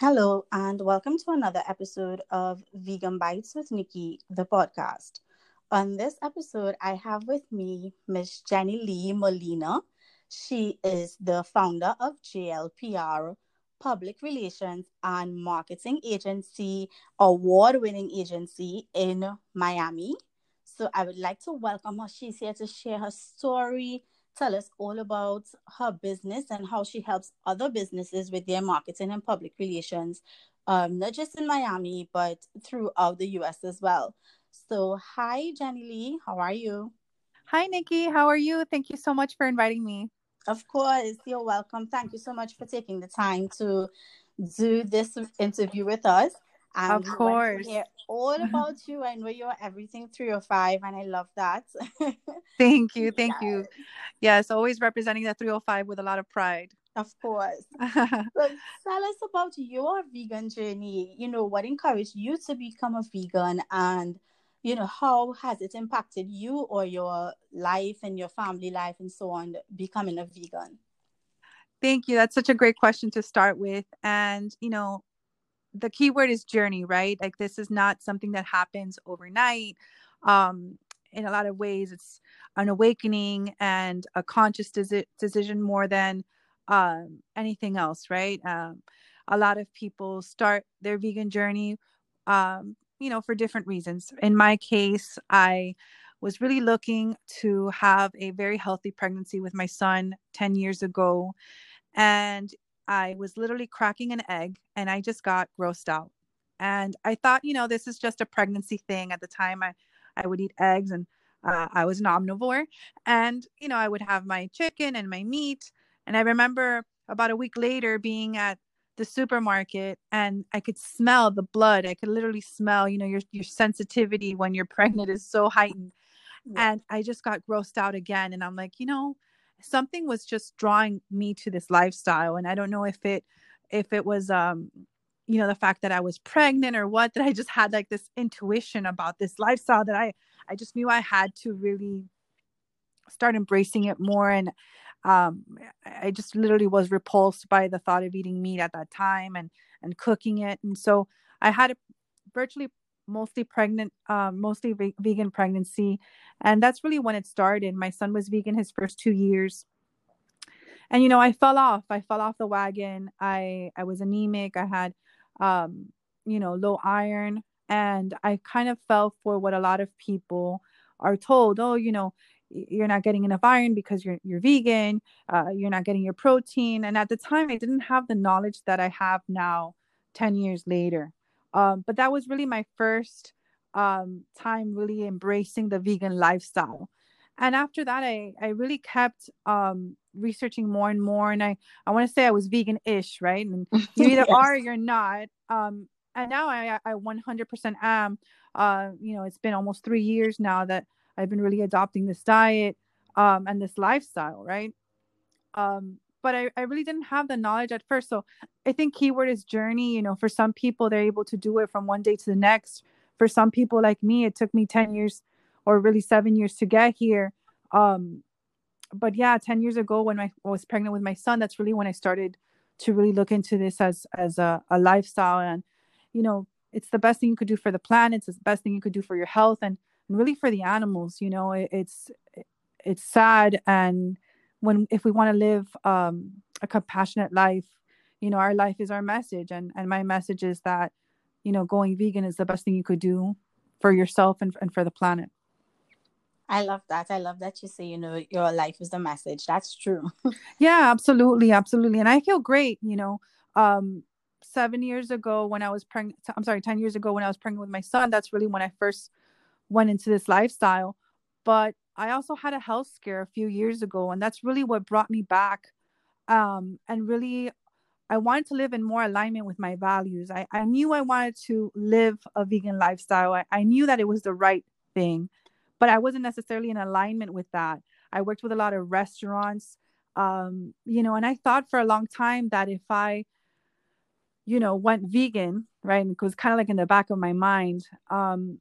Hello, and welcome to another episode of Vegan Bites with Nikki, the podcast. On this episode, I have with me Miss Jenny Lee Molina. She is the founder of JLPR Public Relations and Marketing Agency, award winning agency in Miami. So I would like to welcome her. She's here to share her story, tell us all about her business and how she helps other businesses with their marketing and public relations, um, not just in Miami, but throughout the US as well. So, hi, Jenny Lee. How are you? Hi, Nikki. How are you? Thank you so much for inviting me. Of course, you're welcome. Thank you so much for taking the time to do this interview with us. Of course. Hear all about you. I know you're everything 305, and I love that. thank you. Thank yes. you. Yes, always representing the 305 with a lot of pride. Of course. so tell us about your vegan journey. You know, what encouraged you to become a vegan and you know how has it impacted you or your life and your family life and so on becoming a vegan thank you that's such a great question to start with and you know the key word is journey, right? Like this is not something that happens overnight. Um, in a lot of ways, it's an awakening and a conscious de- decision more than um, anything else, right? Um, a lot of people start their vegan journey, um, you know, for different reasons. In my case, I was really looking to have a very healthy pregnancy with my son 10 years ago. And I was literally cracking an egg and I just got grossed out. And I thought, you know, this is just a pregnancy thing. At the time, I, I would eat eggs and uh, I was an omnivore. And, you know, I would have my chicken and my meat. And I remember about a week later being at the supermarket and I could smell the blood. I could literally smell, you know, your, your sensitivity when you're pregnant is so heightened. Yeah. And I just got grossed out again. And I'm like, you know, something was just drawing me to this lifestyle and i don't know if it if it was um you know the fact that i was pregnant or what that i just had like this intuition about this lifestyle that i i just knew i had to really start embracing it more and um i just literally was repulsed by the thought of eating meat at that time and and cooking it and so i had a virtually mostly pregnant, um, mostly ve- vegan pregnancy. And that's really when it started. My son was vegan his first two years. And, you know, I fell off. I fell off the wagon. I, I was anemic. I had, um, you know, low iron. And I kind of fell for what a lot of people are told. Oh, you know, you're not getting enough iron because you're you're vegan. Uh, you're not getting your protein. And at the time, I didn't have the knowledge that I have now, ten years later. Um, but that was really my first um, time really embracing the vegan lifestyle. And after that, I, I really kept um, researching more and more. And I, I want to say I was vegan ish, right? And you either yes. are or you're not. Um, and now I, I 100% am. Uh, you know, it's been almost three years now that I've been really adopting this diet um, and this lifestyle, right? Um, but I, I really didn't have the knowledge at first. So I think keyword is journey. You know, for some people, they're able to do it from one day to the next. For some people like me, it took me 10 years or really seven years to get here. Um, but yeah, 10 years ago when I was pregnant with my son, that's really when I started to really look into this as, as a, a lifestyle. And, you know, it's the best thing you could do for the planet. It's the best thing you could do for your health and, and really for the animals, you know, it, it's, it's sad and when if we want to live um, a compassionate life you know our life is our message and and my message is that you know going vegan is the best thing you could do for yourself and, and for the planet I love that. I love that you say, you know, your life is the message. That's true. yeah, absolutely. Absolutely. And I feel great, you know. Um, seven years ago when I was pregnant, I'm sorry, 10 years ago when I was pregnant with my son, that's really when I first went into this lifestyle. But I also had a health scare a few years ago, and that's really what brought me back. Um, and really, I wanted to live in more alignment with my values. I, I knew I wanted to live a vegan lifestyle. I, I knew that it was the right thing, but I wasn't necessarily in alignment with that. I worked with a lot of restaurants, um, you know, and I thought for a long time that if I, you know, went vegan, right, it was kind of like in the back of my mind, um,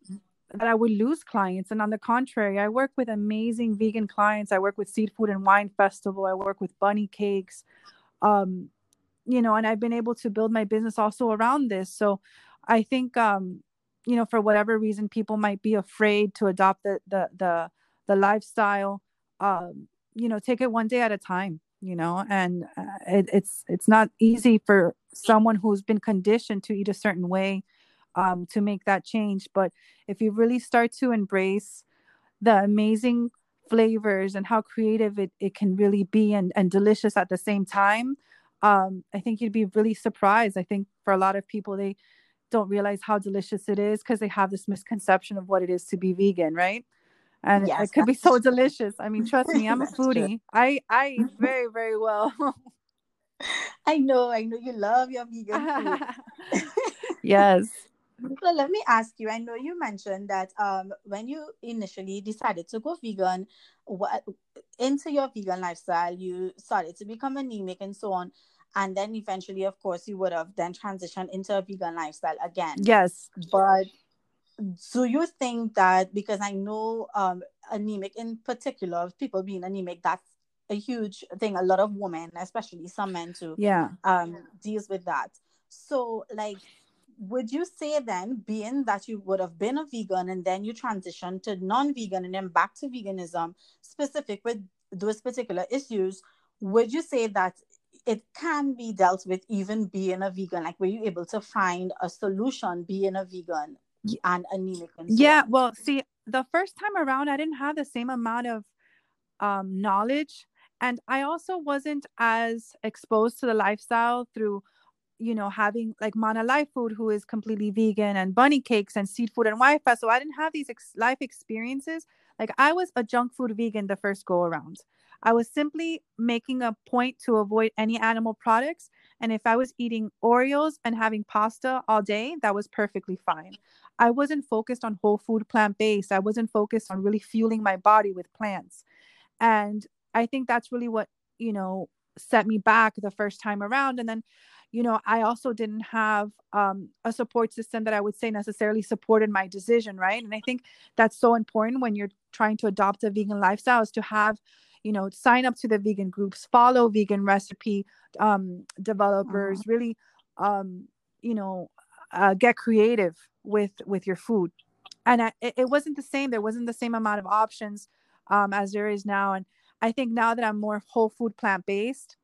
that I would lose clients. And on the contrary, I work with amazing vegan clients. I work with Seed Food and Wine Festival. I work with Bunny Cakes. Um, you know, and I've been able to build my business also around this. So I think, um, you know, for whatever reason, people might be afraid to adopt the, the, the, the lifestyle, um, you know, take it one day at a time, you know, and uh, it, it's, it's not easy for someone who's been conditioned to eat a certain way, um, to make that change. But if you really start to embrace the amazing flavors and how creative it, it can really be and, and delicious at the same time um, i think you'd be really surprised. I think for a lot of people they don't realize how delicious it is because they have this misconception of what it is to be vegan right? And yes, it could be so true. delicious. I mean trust me i'm a foodie true. i i eat very very well. I know i know. You love your vegan food. Yes so let me ask you. I know you mentioned that um, when you initially decided to go vegan, what into your vegan lifestyle, you started to become anemic and so on, and then eventually, of course, you would have then transitioned into a vegan lifestyle again. Yes, but do you think that because I know um, anemic in particular, of people being anemic, that's a huge thing. A lot of women, especially some men too, yeah, um, deals with that. So, like, would you say then, being that you would have been a vegan and then you transitioned to non-vegan and then back to veganism, specific with those particular issues, would you say that it can be dealt with even being a vegan? Like, were you able to find a solution being a vegan and anemic? And so yeah, on? well, see, the first time around, I didn't have the same amount of um, knowledge, and I also wasn't as exposed to the lifestyle through you know, having like Manna Life Food, who is completely vegan, and Bunny Cakes and Seed Food and Wi-Fi. So I didn't have these ex- life experiences. Like I was a junk food vegan the first go around. I was simply making a point to avoid any animal products. And if I was eating Oreos and having pasta all day, that was perfectly fine. I wasn't focused on whole food plant based. I wasn't focused on really fueling my body with plants. And I think that's really what, you know, set me back the first time around. And then you know i also didn't have um, a support system that i would say necessarily supported my decision right? And i think that's so important when you're trying to adopt a vegan lifestyle is to have you know sign up to the vegan groups follow vegan recipe um, developers mm-hmm. really um, you know uh, get creative with with your food. And I, it wasn't the same. There wasn't the same amount of options um, as there is now. And i think now that i'm more whole food plant based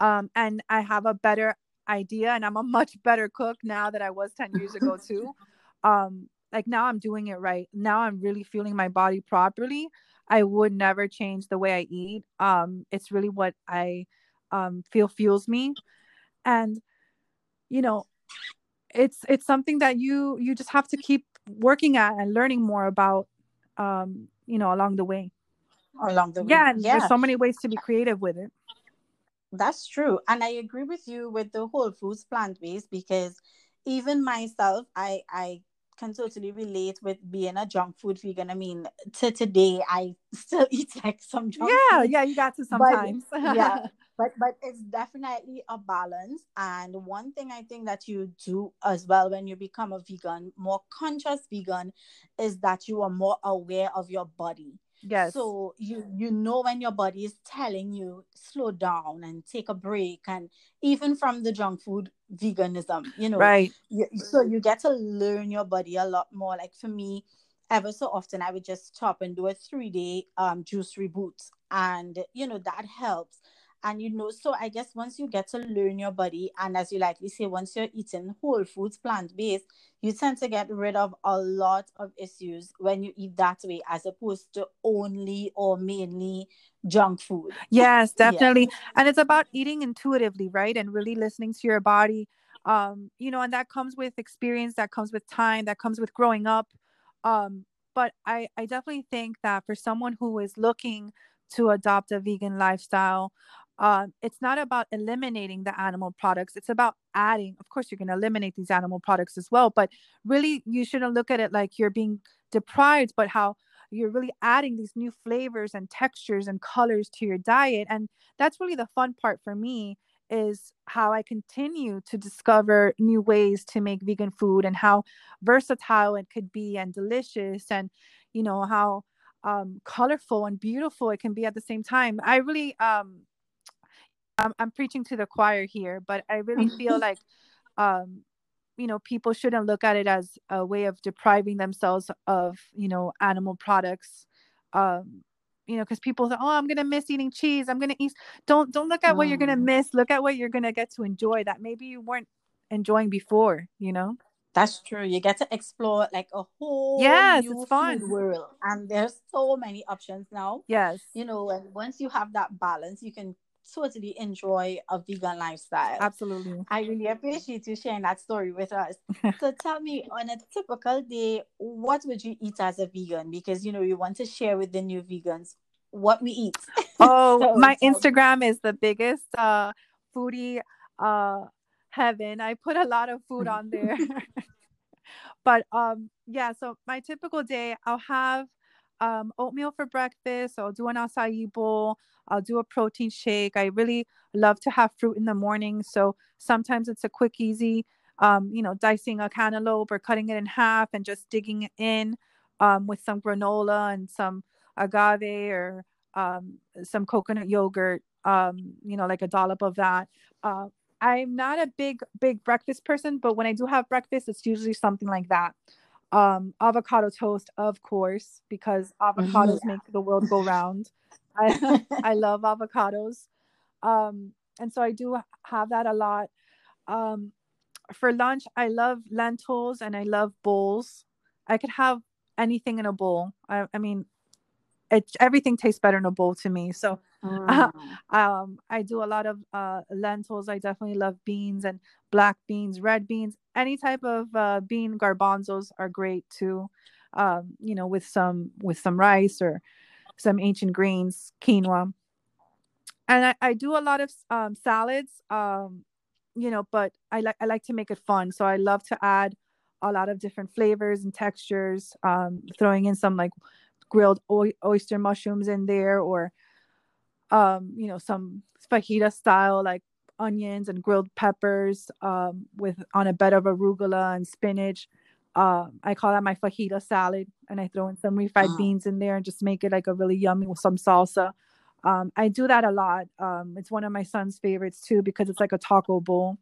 um, and I have a better idea and I'm a much better cook now that I was 10 years ago too. Um, like now I'm doing it right. Now I'm really feeling my body properly. I would never change the way I eat. Um, it's really what I um, feel fuels me. And you know, it's it's something that you you just have to keep working at and learning more about um, you know, along the way. Along the way. Yeah, yeah. there's so many ways to be creative with it. That's true. And I agree with you with the whole foods plant based because even myself, I I can totally relate with being a junk food vegan. I mean, to today I still eat like some junk Yeah, food, yeah, you got to sometimes. But, yeah. But but it's definitely a balance. And one thing I think that you do as well when you become a vegan, more conscious vegan, is that you are more aware of your body Yes. So you you know when your body is telling you slow down and take a break, and even from the junk food veganism, you know, right? You, so you get to learn your body a lot more. Like for me, ever so often, I would just stop and do a three day um juice reboot, and you know that helps and you know so i guess once you get to learn your body and as you likely say once you're eating whole foods plant-based you tend to get rid of a lot of issues when you eat that way as opposed to only or mainly junk food. Yes definitely. Yeah. and it's about eating intuitively right? And really listening to your body. Um you know and that comes with experience that comes with time that comes with growing up. Um but i i definitely think that for someone who is looking to adopt a vegan lifestyle um, it's not about eliminating the animal products it's about adding of course you're going to eliminate these animal products as well but really you shouldn't look at it like you're being deprived but how you're really adding these new flavors and textures and colors to your diet and that's really the fun part for me is how i continue to discover new ways to make vegan food and how versatile it could be and delicious and you know how um colorful and beautiful it can be at the same time. I really um I'm, I'm preaching to the choir here, but I really feel like, um, you know, people shouldn't look at it as a way of depriving themselves of, you know, animal products. Um, you know, because people say, "Oh, I'm gonna miss eating cheese. I'm gonna eat." Don't don't look at what you're gonna Mm. miss. Look at what you're gonna get to enjoy that maybe you weren't enjoying before. You know? That's true. You get to explore like a whole Yes, new it's fun. world, and there's so many options now. Yes, You know, and once you have that balance, you can totally enjoy a vegan lifestyle. absolutely. I really appreciate you sharing that story with us. so tell me, on a typical day, what would you eat as a vegan? Because you know you want to share with the new vegans what we eat. Oh, So my me. Instagram is the biggest uh foodie uh heaven. I put a lot of food on there. but um yeah, so my typical day I'll have um oatmeal for breakfast, I'll do an acai bowl, I'll do a protein shake. I really love to have fruit in the morning, so sometimes it's a quick easy um you know dicing a cantaloupe or cutting it in half and just digging it in um with some granola and some agave or um, some coconut yogurt, um, you know, like a dollop of that. Uh, I'm not a big, big breakfast person, but when I do have breakfast, it's usually something like that. Um, avocado toast, of course, because avocados make the world go round. I, I love avocados. Um, and so I do have that a lot. Um, for lunch, I love lentils and I love bowls. I could have anything in a bowl. I, I mean, it, everything tastes better in a bowl to me. So Mm. um, I do a lot of uh, lentils. I definitely love beans and black beans, red beans, any type of uh, bean garbanzos are great too. Um, you know, with some with some rice or some ancient greens, quinoa. And I, I do a lot of um, salads. Um, you know, but I like I like to make it fun. So I love to add a lot of different flavors and textures. Um, throwing in some like grilled oy- oyster mushrooms in there or um you know some fajita style like onions and grilled peppers um with on a bed of arugula and spinach. Um i call that my fajita salad and i throw in some refried Mm. beans in there and just make it like a really yummy with some salsa. Um i do that a lot. Um it's one of my son's favorites too because it's like a taco bowl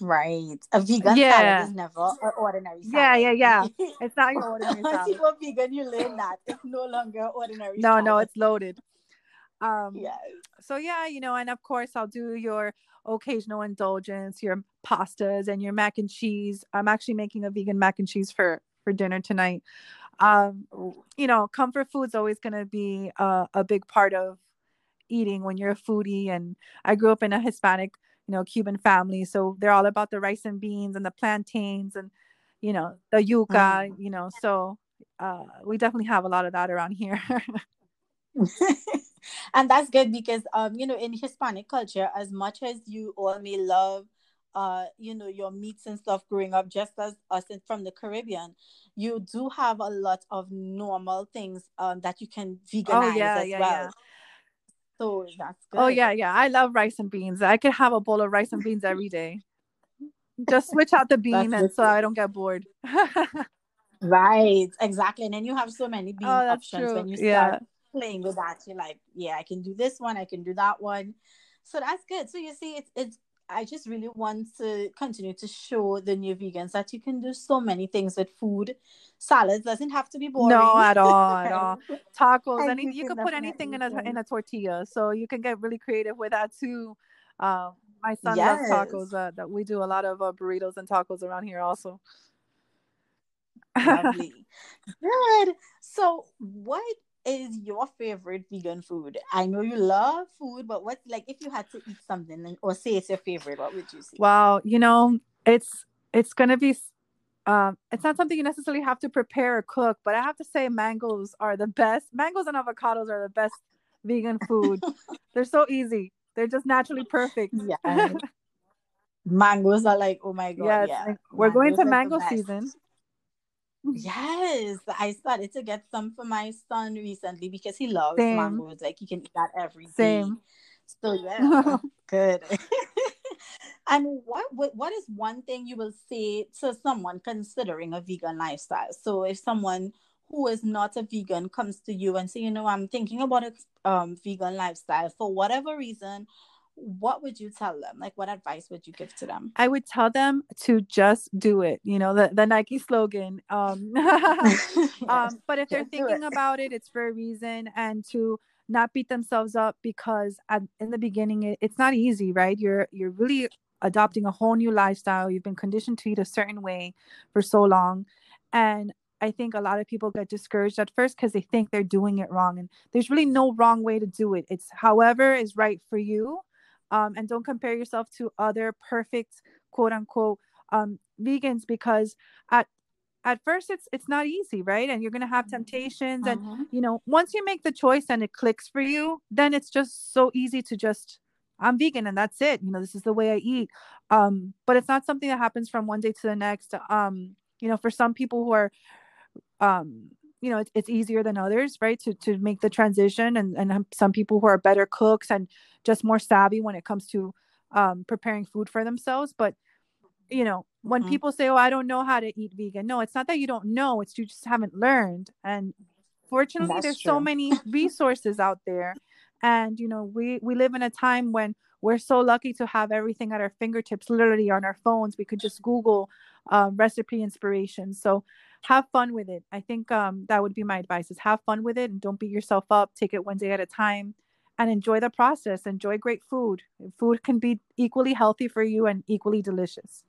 Right. A vegan Yeah. salad is never an ordinary salad. Yeah, yeah, yeah. it's not your ordinary salad. Once you go vegan, you learn that it's no longer ordinary. Salad. No no it's loaded um yes. so yeah, you know, and of course I'll do your occasional indulgence, your pastas and your mac and cheese. I'm actually making a vegan mac and cheese for for dinner tonight. Um, you know, comfort food's always going to be a, a big part of eating when you're a foodie. And I grew up in a Hispanic, you know, Cuban family, so they're all about the rice and beans and the plantains and you know the yuca. Mm. You know, so uh, we definitely have a lot of that around here. and that's good because um you know in hispanic culture as much as you all may love uh you know your meats and stuff growing up just as us from the caribbean you do have a lot of normal things um that you can veganize oh yeah, as yeah, well yeah. So that's oh, good Oh yeah, yeah. I love rice and beans. I could have a bowl of rice and beans every day. Just switch out the bean and so. I don't get bored. right exactly and then you have so many bean Oh, options true. when you Yeah. start playing with that you're like yeah i can do this one i can do that one so that's good so you see it's it's i just really want to continue to show the new vegans that you can do so many things with food salads doesn't have to be boring no, at all, at all. Tacos, And any you can put anything in a in a tortilla, so you can get really creative with that too. Um, my son loves tacos. Uh, that we do a lot of uh, burritos and tacos around here also. lovely good so what is your favorite vegan food i know you love food but what's like if you had to eat something or say it's your favorite what would you say Wow, you know, it's it's gonna be um it's not something you necessarily have to prepare or cook, but I have to say mangoes are the best. Mangoes and avocados are the best vegan food. They're so easy. They're just naturally perfect. Yeah. Mangoes are like, oh my god, yes, yeah. we're going to mango season. Yes, I started to get some for my son recently because he loves Same. mangoes. Like he can eat that every day. Same. So yeah, good. and what, what what is one thing you will say to someone considering a vegan lifestyle? So if someone who is not a vegan comes to you and say, you know, I'm thinking about a um vegan lifestyle for whatever reason, what would you tell them? Like, what advice would you give to them? I would tell them to just do it. You know, the, the Nike slogan. Um, yes. um, but if they're thinking it. about it, it's for a reason, and to not beat themselves up because at, in the beginning it, it's not easy, right? You're you're really adopting a whole new lifestyle. You've been conditioned to eat a certain way for so long, and I think a lot of people get discouraged at first because they think they're doing it wrong. And there's really no wrong way to do it. It's however is right for you. Um, and don't compare yourself to other perfect quote unquote um, vegans because at at first it's it's not easy right? And you're going to have temptations uh-huh. and you know once you make the choice and it clicks for you then it's just so easy to just i'm vegan and that's it. You know this is the way i eat. Um but it's not something that happens from one day to the next. Um you know for some people who are um you know it's, it's easier than others right to to make the transition and and some people who are better cooks and just more savvy when it comes to um preparing food for themselves. But you know when mm-hmm. people say oh i don't know how to eat vegan no it's not that you don't know it's you just haven't learned. And fortunately That's there's true. so many resources out there. And you know we we live in a time when we're so lucky to have everything at our fingertips literally on our phones. We could just google um, recipe inspiration. So have fun with it. I think um, that would be my advice is have fun with it and don't beat yourself up. Take it one day at a time and enjoy the process. Enjoy great food. Food can be equally healthy for you and equally delicious.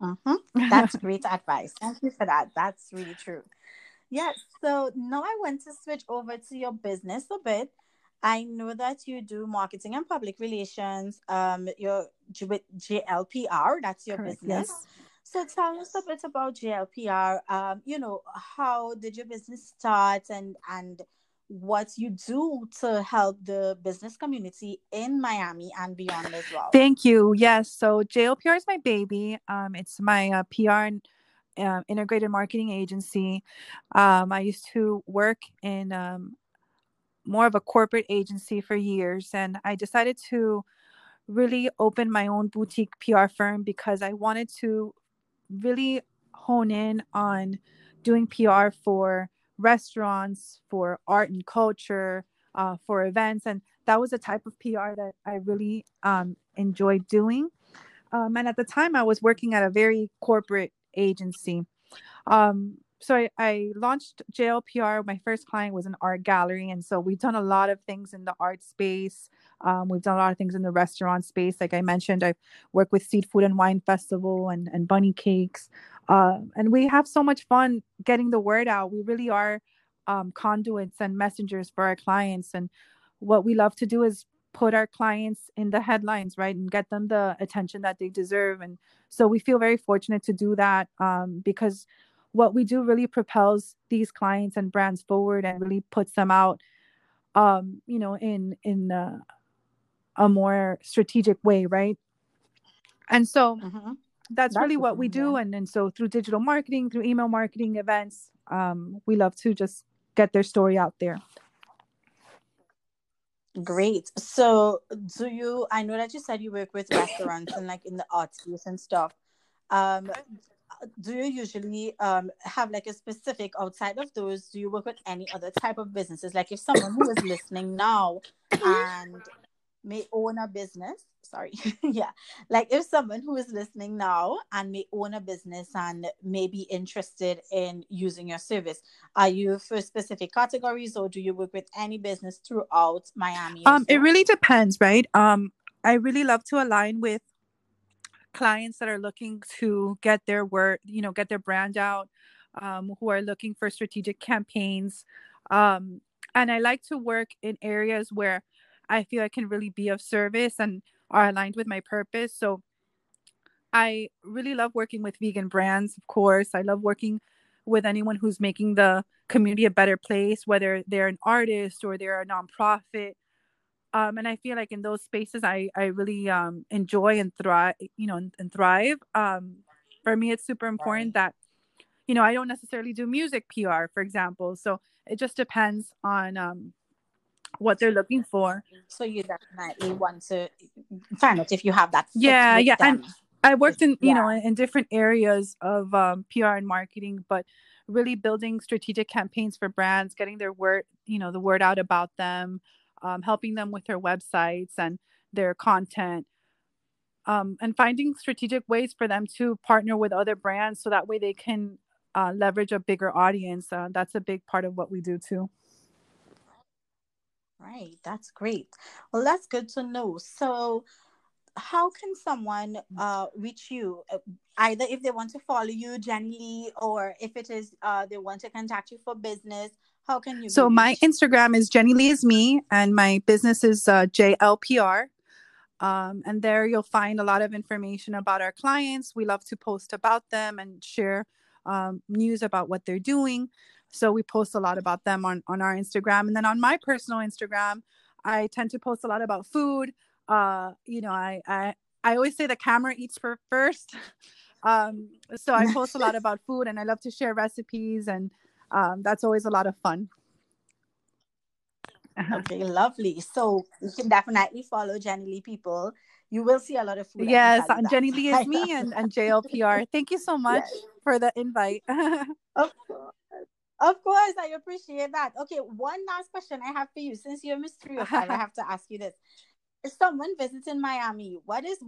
Mm-hmm. That's great advice. Thank you for that. That's really true. Yes. So now I want to switch over to your business a bit. I know that you do marketing and public relations. Um, your JLPR, that's your Correct, business. Yes. So tell us a bit about JLPR. Um, you know, how did your business start and and what you do to help the business community in Miami and beyond as well. Thank you. Yes. So JLPR is my baby. Um, it's my uh, PR uh, integrated marketing agency. Um, I used to work in um, more of a corporate agency for years, and I decided to really open my own boutique PR firm because I wanted to really hone in on doing PR for restaurants, for art and culture, uh, for events. And that was a type of PR that I really um, enjoyed doing. Um, and at the time, I was working at a very corporate agency. Um, so I, I, launched JLPR. My first client was an art gallery. And so we've done a lot of things in the art space. Um, we've done a lot of things in the restaurant space. Like I mentioned, I've worked with Seed Food and Wine Festival and, and Bunny Cakes. Uh, and we have so much fun getting the word out. We really are um, conduits and messengers for our clients. And what we love to do is put our clients in the headlines, right, and get them the attention that they deserve. And so we feel very fortunate to do that um, because what we do really propels these clients and brands forward and really puts them out, um, you know, in in uh, a more strategic way, right? And so mm-hmm. that's, that's, really what we do. Yeah. And and so through digital marketing, through email marketing events, um, we love to just get their story out there. Great. So do you I know that you said you work with restaurants and like in the arts and stuff. Um do you usually um have like a specific outside of those? Do you work with any other type of businesses? Like if someone who is listening now and may own a business sorry yeah like if someone who is listening now and may own a business and may be interested in using your service are you for specific categories or do you work with any business throughout miami um it really depends right? Um i really love to align with clients that are looking to get their word you know get their brand out um, who are looking for strategic campaigns um, and i like to work in areas where I feel I can really be of service and are aligned with my purpose. So I really love working with vegan brands, of course. I love working with anyone who's making the community a better place, whether they're an artist or they're a nonprofit. Um, and I feel like in those spaces, I, I really um, enjoy and thrive, you know, and, and thrive. Um, for me, it's super important that, you know, I don't necessarily do music PR, for example. So it just depends on um, what they're looking for. So you definitely want to find out if you have that. Yeah, yeah, them. and I worked in you yeah. know in different areas of um, PR and marketing, but really building strategic campaigns for brands, getting their word you know the word out about them, um, helping them with their websites, and their content um, and finding strategic ways for them to partner with other brands so that way they can uh, leverage a bigger audience. Uh, that's a big part of what we do too. Right, that's great. Well, that's good to know. So, how can someone uh, reach you? Uh, either if they want to follow you, Jenny Lee, or if it is uh, they want to contact you for business, how can you? So my Instagram is Jenny Lee is me, and my business is uh, JLPR. Um, and there you'll find a lot of information about our clients. We love to post about them and share um, news about what they're doing. So we post a lot about them on, on our Instagram. And then on my personal Instagram, I tend to post a lot about food. Uh, you know, I, I, I always say the camera eats for first. um, so I post a lot about food and I love to share recipes and um, that's always a lot of fun. okay, lovely. So you can definitely follow Jenny Lee people. You will see a lot of food. Yes, and Jenny Lee is me and, and JLPR. Thank you so much yes. for the invite. of course. Of course, I appreciate that. Okay, one last question I have for you. Since you're Miss 305, I have to ask you this. If someone visiting Miami, what is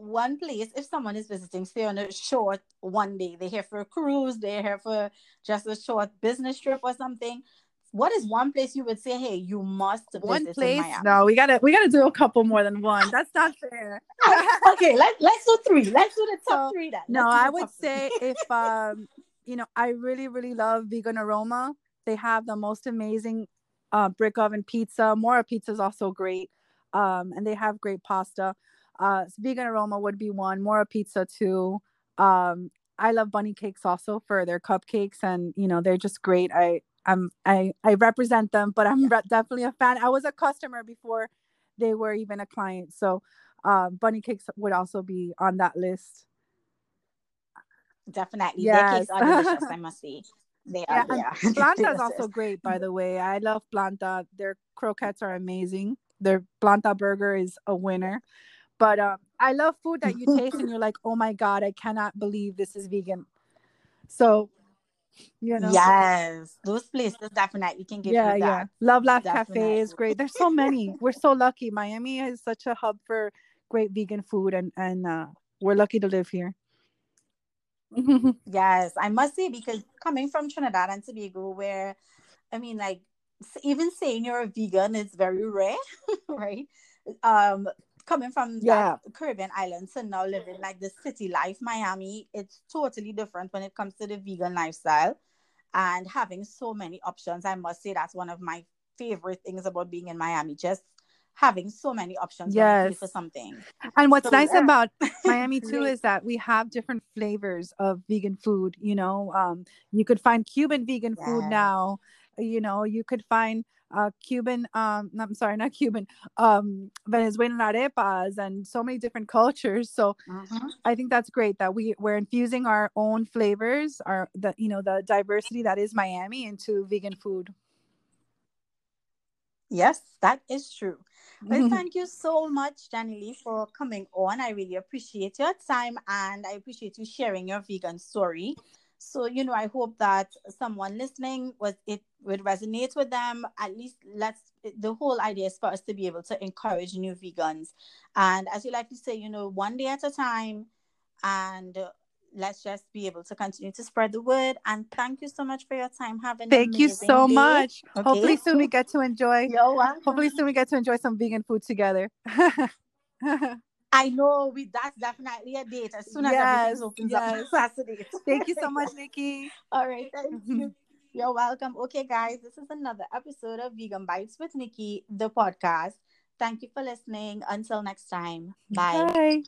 one place if someone is visiting, say on a short one day, they're here for a cruise, they're here for just a short business trip or something. What is one place you would say, hey, you must one place? No, we gotta we gotta do a couple more than one. That's not fair. okay, let, let's do three. Let's do the top so, three then. no, I would say if um you know, I really, really love vegan aroma. They have the most amazing uh, brick oven pizza. Mora pizza is also great. Um, and they have great pasta. Uh, vegan aroma would be one. Mora pizza too. Um, I love bunny cakes also for their cupcakes, and you know they're just great. I I'm I I represent them, but I'm re- definitely a fan. I was a customer before they were even a client, so um, bunny cakes would also be on that list. Definitely, yes. their cakes are delicious. I must say. They are, yeah, yeah. Planta is also great, by the way. I love Planta. Their croquettes are amazing. Their Planta burger is a winner. But um, I love food that you taste and you're like, oh my God, I cannot believe this is vegan. So, you know. Yes, those places definitely can give yeah, you that. Yeah, Love Life Cafe is great. There's so many. we're so lucky. Miami is such a hub for great vegan food, and and uh, we're lucky to live here. yes, I must say because coming from Trinidad and Tobago, where I mean, like even saying you're a vegan is very rare, right? Um, coming from yeah. Caribbean islands and now living like the city life, Miami, it's totally different when it comes to the vegan lifestyle and having so many options. I must say that's one of my favorite things about being in Miami. Just having so many options yes. for something. And what's so, nice yeah. about Miami too is that we have different flavors of vegan food. You know, um, you could find Cuban vegan yes. food now. You know, you could find uh, Cuban, um, I'm sorry, not Cuban, um, Venezuelan arepas and so many different cultures. So mm-hmm. I think that's great that we we're infusing our own flavors, our the you know the diversity that is Miami into vegan food. Yes, that is true. Well, thank you so much, Jenny Lee, for coming on. I really appreciate your time and I appreciate you sharing your vegan story. So, you know, I hope that someone listening was it would resonate with them. At least let's the whole idea is for us to be able to encourage new vegans. And as you like to say, you know, one day at a time and let's just be able to continue to spread the word. And thank you so much for your time. Have an thank you so day. much. Okay. Hopefully soon we get to enjoy. Hopefully soon we get to enjoy some vegan food together. I know we that's definitely a date as soon as yes, everything opens yes. up. That's a date. Thank you so much, Nikki. All right, thank you. You're welcome. Okay, guys, this is another episode of Vegan Bites with Nikki, the podcast. Thank you for listening. Until next time. Bye. Bye.